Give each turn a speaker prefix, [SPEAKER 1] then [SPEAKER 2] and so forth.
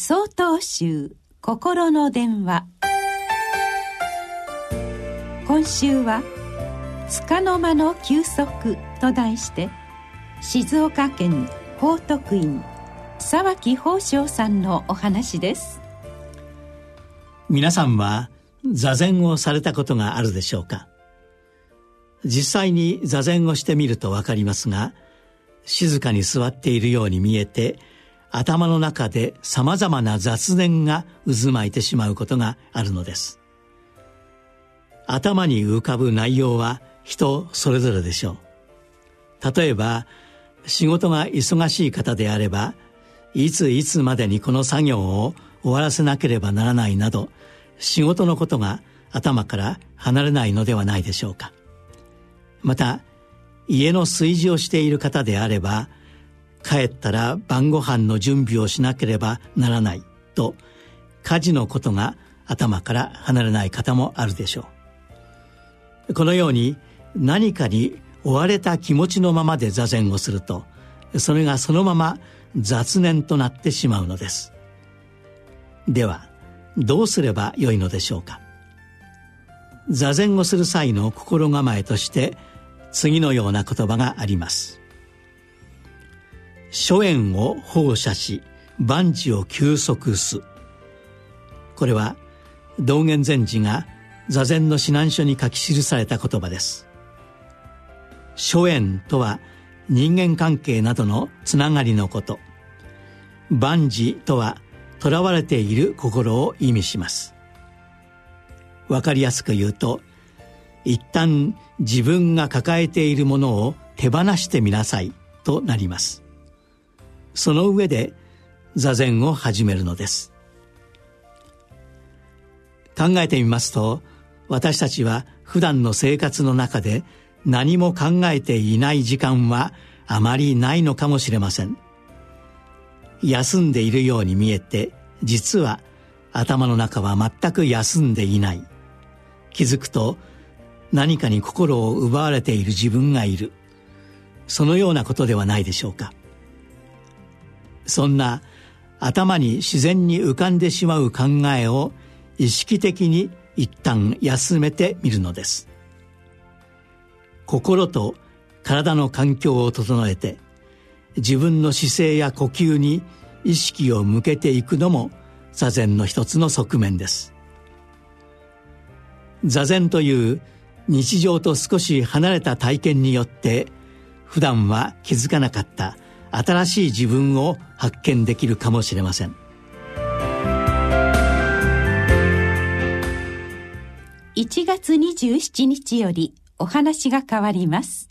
[SPEAKER 1] 総統集心の電話。今週は「束の間の休息」と題して静岡県報徳院沢木宝生さんのお話です。
[SPEAKER 2] 皆さんは座禅をされたことがあるでしょうか？実際に座禅をしてみると分かりますが静かに座っているように見えて頭の中でさまざまな雑念が渦巻いてしまうことがあるのです。頭に浮かぶ内容は人それぞれでしょう。例えば仕事が忙しい方であればいついつまでにこの作業を終わらせなければならないなど仕事のことが頭から離れないのではないでしょうか。また家の炊事をしている方であれば帰ったら晩ご飯の準備をしなければならないと家事のことが頭から離れない方もあるでしょう。このように何かに追われた気持ちのままで座禅をするとそれがそのまま雑念となってしまうのです。ではどうすればよいのでしょうか。座禅をする際の心構えとして次のような言葉があります。諸縁を放射し万事を休息す。これは道元禅師が座禅の指南書に書き記された言葉です。諸縁とは人間関係などのつながりのこと。万事とは囚われている心を意味します。わかりやすく言うと一旦自分が抱えているものを手放してみなさいとなります。その上で座禅を始めるのです。考えてみますと私たちは普段の生活の中で何も考えていない時間はあまりないのかもしれません。休んでいるように見えて実は頭の中は全く休んでいない。気づくと何かに心を奪われている自分がいる。そのようなことではないでしょうか。そんな頭に自然に浮かんでしまう考えを意識的に一旦休めてみるのです。心と体の環境を整えて自分の姿勢や呼吸に意識を向けていくのも座禅の一つの側面です。座禅という日常と少し離れた体験によって普段は気づかなかった新しい自分を発見できるかもしれません。
[SPEAKER 1] 1月27日よりお話が変わります。